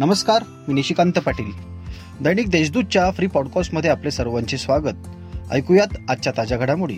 नमस्कार मी निशिकांत पाटील. दैनिक देशदूतच्या फ्री पॉडकास्टमध्ये आपले सर्वांचे स्वागत. ऐकूयात आजच्या ताज्या घडामोडी.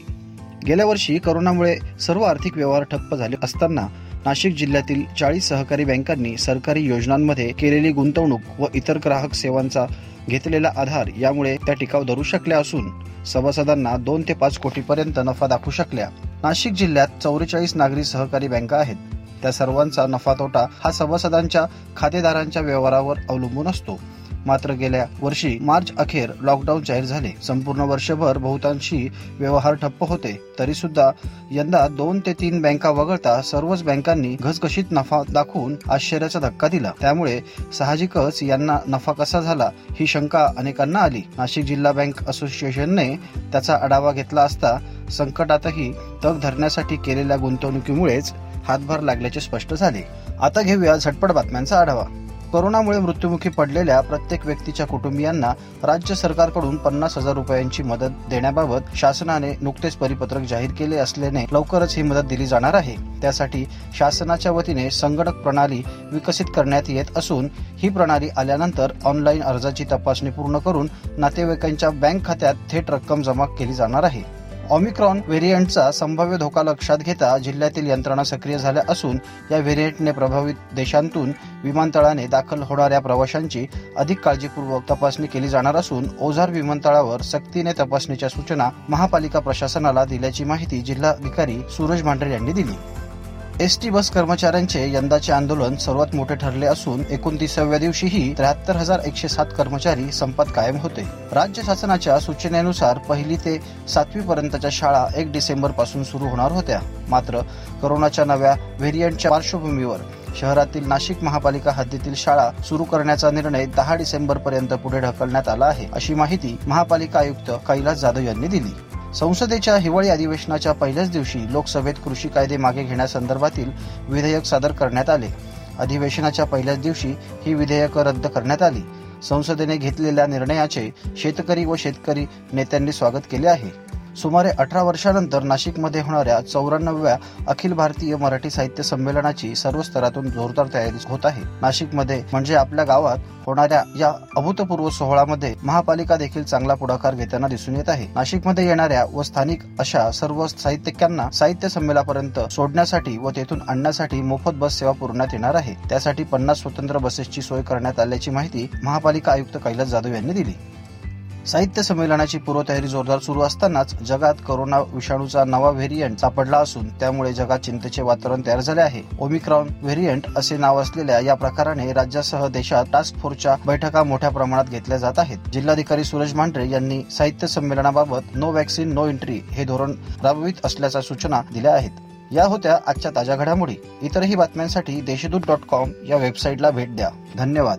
गेल्या वर्षी करोनामुळे सर्व आर्थिक व्यवहार ठप्प झाले असताना नाशिक जिल्ह्यातील चाळीस सहकारी बँकांनी सरकारी योजनांमध्ये केलेली गुंतवणूक व इतर ग्राहक सेवांचा घेतलेला आधार यामुळे त्या टिकाव धरू शकल्या असून सभासदांना दोन ते पाच कोटीपर्यंत नफा दाखवू शकल्या. नाशिक जिल्ह्यात चौवेचाळीस नागरी सहकारी बँका आहेत. त्या सर्वांचा नफा तोटा हा सभासदांच्या खातेदारांच्या व्यवहारावर अवलंबून असतो. मात्र गेल्या वर्षी मार्च अखेर लॉकडाऊन जाहीर झाले. संपूर्ण वर्षभर बहुतांशी व्यवहार ठप्प होते. तरी सुद्धा यंदा दोन ते तीन बँका वगळता सर्वच बँकांनी घसघशीत नफा दाखवून आश्चर्याचा धक्का दिला. त्यामुळे साहजिकच यांना नफा कसा झाला ही शंका अनेकांना आली. नाशिक जिल्हा बँक असोसिएशनने त्याचा आढावा घेतला असता संकटातही तग धरण्यासाठी केलेल्या गुंतवणुकीमुळेच हातभार लागल्याचे स्पष्ट झाले. आता घेऊया झटपट बातम्यांचा आढावा. कोरोनामुळे मृत्युमुखी पडलेल्या प्रत्येक व्यक्तीच्या कुटुंबियांना राज्य सरकारकडून पन्नास हजार रुपयांची मदत देण्याबाबत शासनाने नुकतेच परिपत्रक जाहीर केले असल्याने लवकरच ही मदत दिली जाणार आहे. त्यासाठी शासनाच्या वतीने संगणक प्रणाली विकसित करण्यात येत असून ही प्रणाली आल्यानंतर ऑनलाईन अर्जाची तपासणी पूर्ण करून नातेवाईकांच्या बँक खात्यात थेट रक्कम जमा केली जाणार आहे. ऑमिक्रॉन व्हेरियंटचा संभाव्य धोका लक्षात घेता जिल्ह्यातील यंत्रणा सक्रिय झाल्या असून या व्हेरियंटने प्रभावित देशांतून विमानतळाने दाखल होणाऱ्या प्रवाशांची अधिक काळजीपूर्वक तपासणी केली जाणार असून ओझार विमानतळावर सक्तीने तपासणीच्या सूचना महापालिका प्रशासनाला दिल्याची माहिती जिल्हाधिकारी सूरज मांढरे यांनी दिली. एस टी बस कर्मचाऱ्यांचे यंदाचे आंदोलन सर्वात मोठे ठरले असून एकोणतीसाव्या दिवशीही त्र्याहत्तर हजार एकशे सात कर्मचारी संपात कायम होते. राज्य शासनाच्या सूचनेनुसार पहिली ते सातवी पर्यंतच्या शाळा एक डिसेंबरपासून सुरू होणार होत्या. मात्र करोनाच्या नव्या व्हेरियंटच्या पार्श्वभूमीवर शहरातील नाशिक महापालिका हद्दीतील शाळा सुरू करण्याचा निर्णय दहा डिसेंबर पर्यंत पुढे ढकलण्यात आला आहे अशी माहिती महापालिका आयुक्त कैलास जाधव यांनी दिली. संसदेच्या हिवाळी अधिवेशनाच्या पहिल्याच दिवशी लोकसभेत कृषी कायदे मागे घेण्यासंदर्भातील विधेयक सादर करण्यात आले. अधिवेशनाच्या पहिल्याच दिवशी ही विधेयकं रद्द करण्यात आली. संसदेने घेतलेल्या निर्णयाचे शेतकरी व शेतकरी नेत्यांनी स्वागत केले आहे. सुमारे अठरा वर्षानंतर नाशिकमध्ये होणाऱ्या चौऱ्याण्णव्या अखिल भारतीय मराठी साहित्य संमेलनाची सर्व स्तरातून जोरदार तयारी होत आहे. नाशिकमध्ये म्हणजे आपल्या गावात होणाऱ्या या अभूतपूर्व सोहळ्यामध्ये महापालिका देखील चांगला पुढाकार घेताना दिसून येत आहे. नाशिकमध्ये येणाऱ्या व स्थानिक अशा सर्व साहित्यिकांना साहित्य संमेलनापर्यंत सोडण्यासाठी व तेथून आणण्यासाठी मोफत बस सेवा पुरवण्यात येणार आहे. त्यासाठी पन्नास स्वतंत्र बसेसची सोय करण्यात आल्याची माहिती महापालिका आयुक्त कैलास जाधव यांनी दिली. साहित्य संमेलनाची पूर्वतयारी जोरदार सुरू असतानाच जगात कोरोना विषाणूचा नवा व्हेरियंट सापडला असून त्यामुळे जगात चिंतेचे वातावरण तयार झाले आहे. ओमिक्रॉन व्हेरियंट असे नाव असलेल्या या प्रकाराने राज्यासह देशात टास्क फोर्सच्या बैठका मोठ्या प्रमाणात घेतल्या जात आहेत. जिल्हाधिकारी सूरज मांढरे यांनी साहित्य संमेलनाबाबत नो वॅक्सिन नो एंट्री हे धोरण राबवित असल्याच्या सूचना दिल्या आहेत. या होत्या आजच्या ताज्या घडामोडी. इतरही बातम्यांसाठी देशदूत डॉट कॉम या वेबसाईटला भेट द्या. धन्यवाद.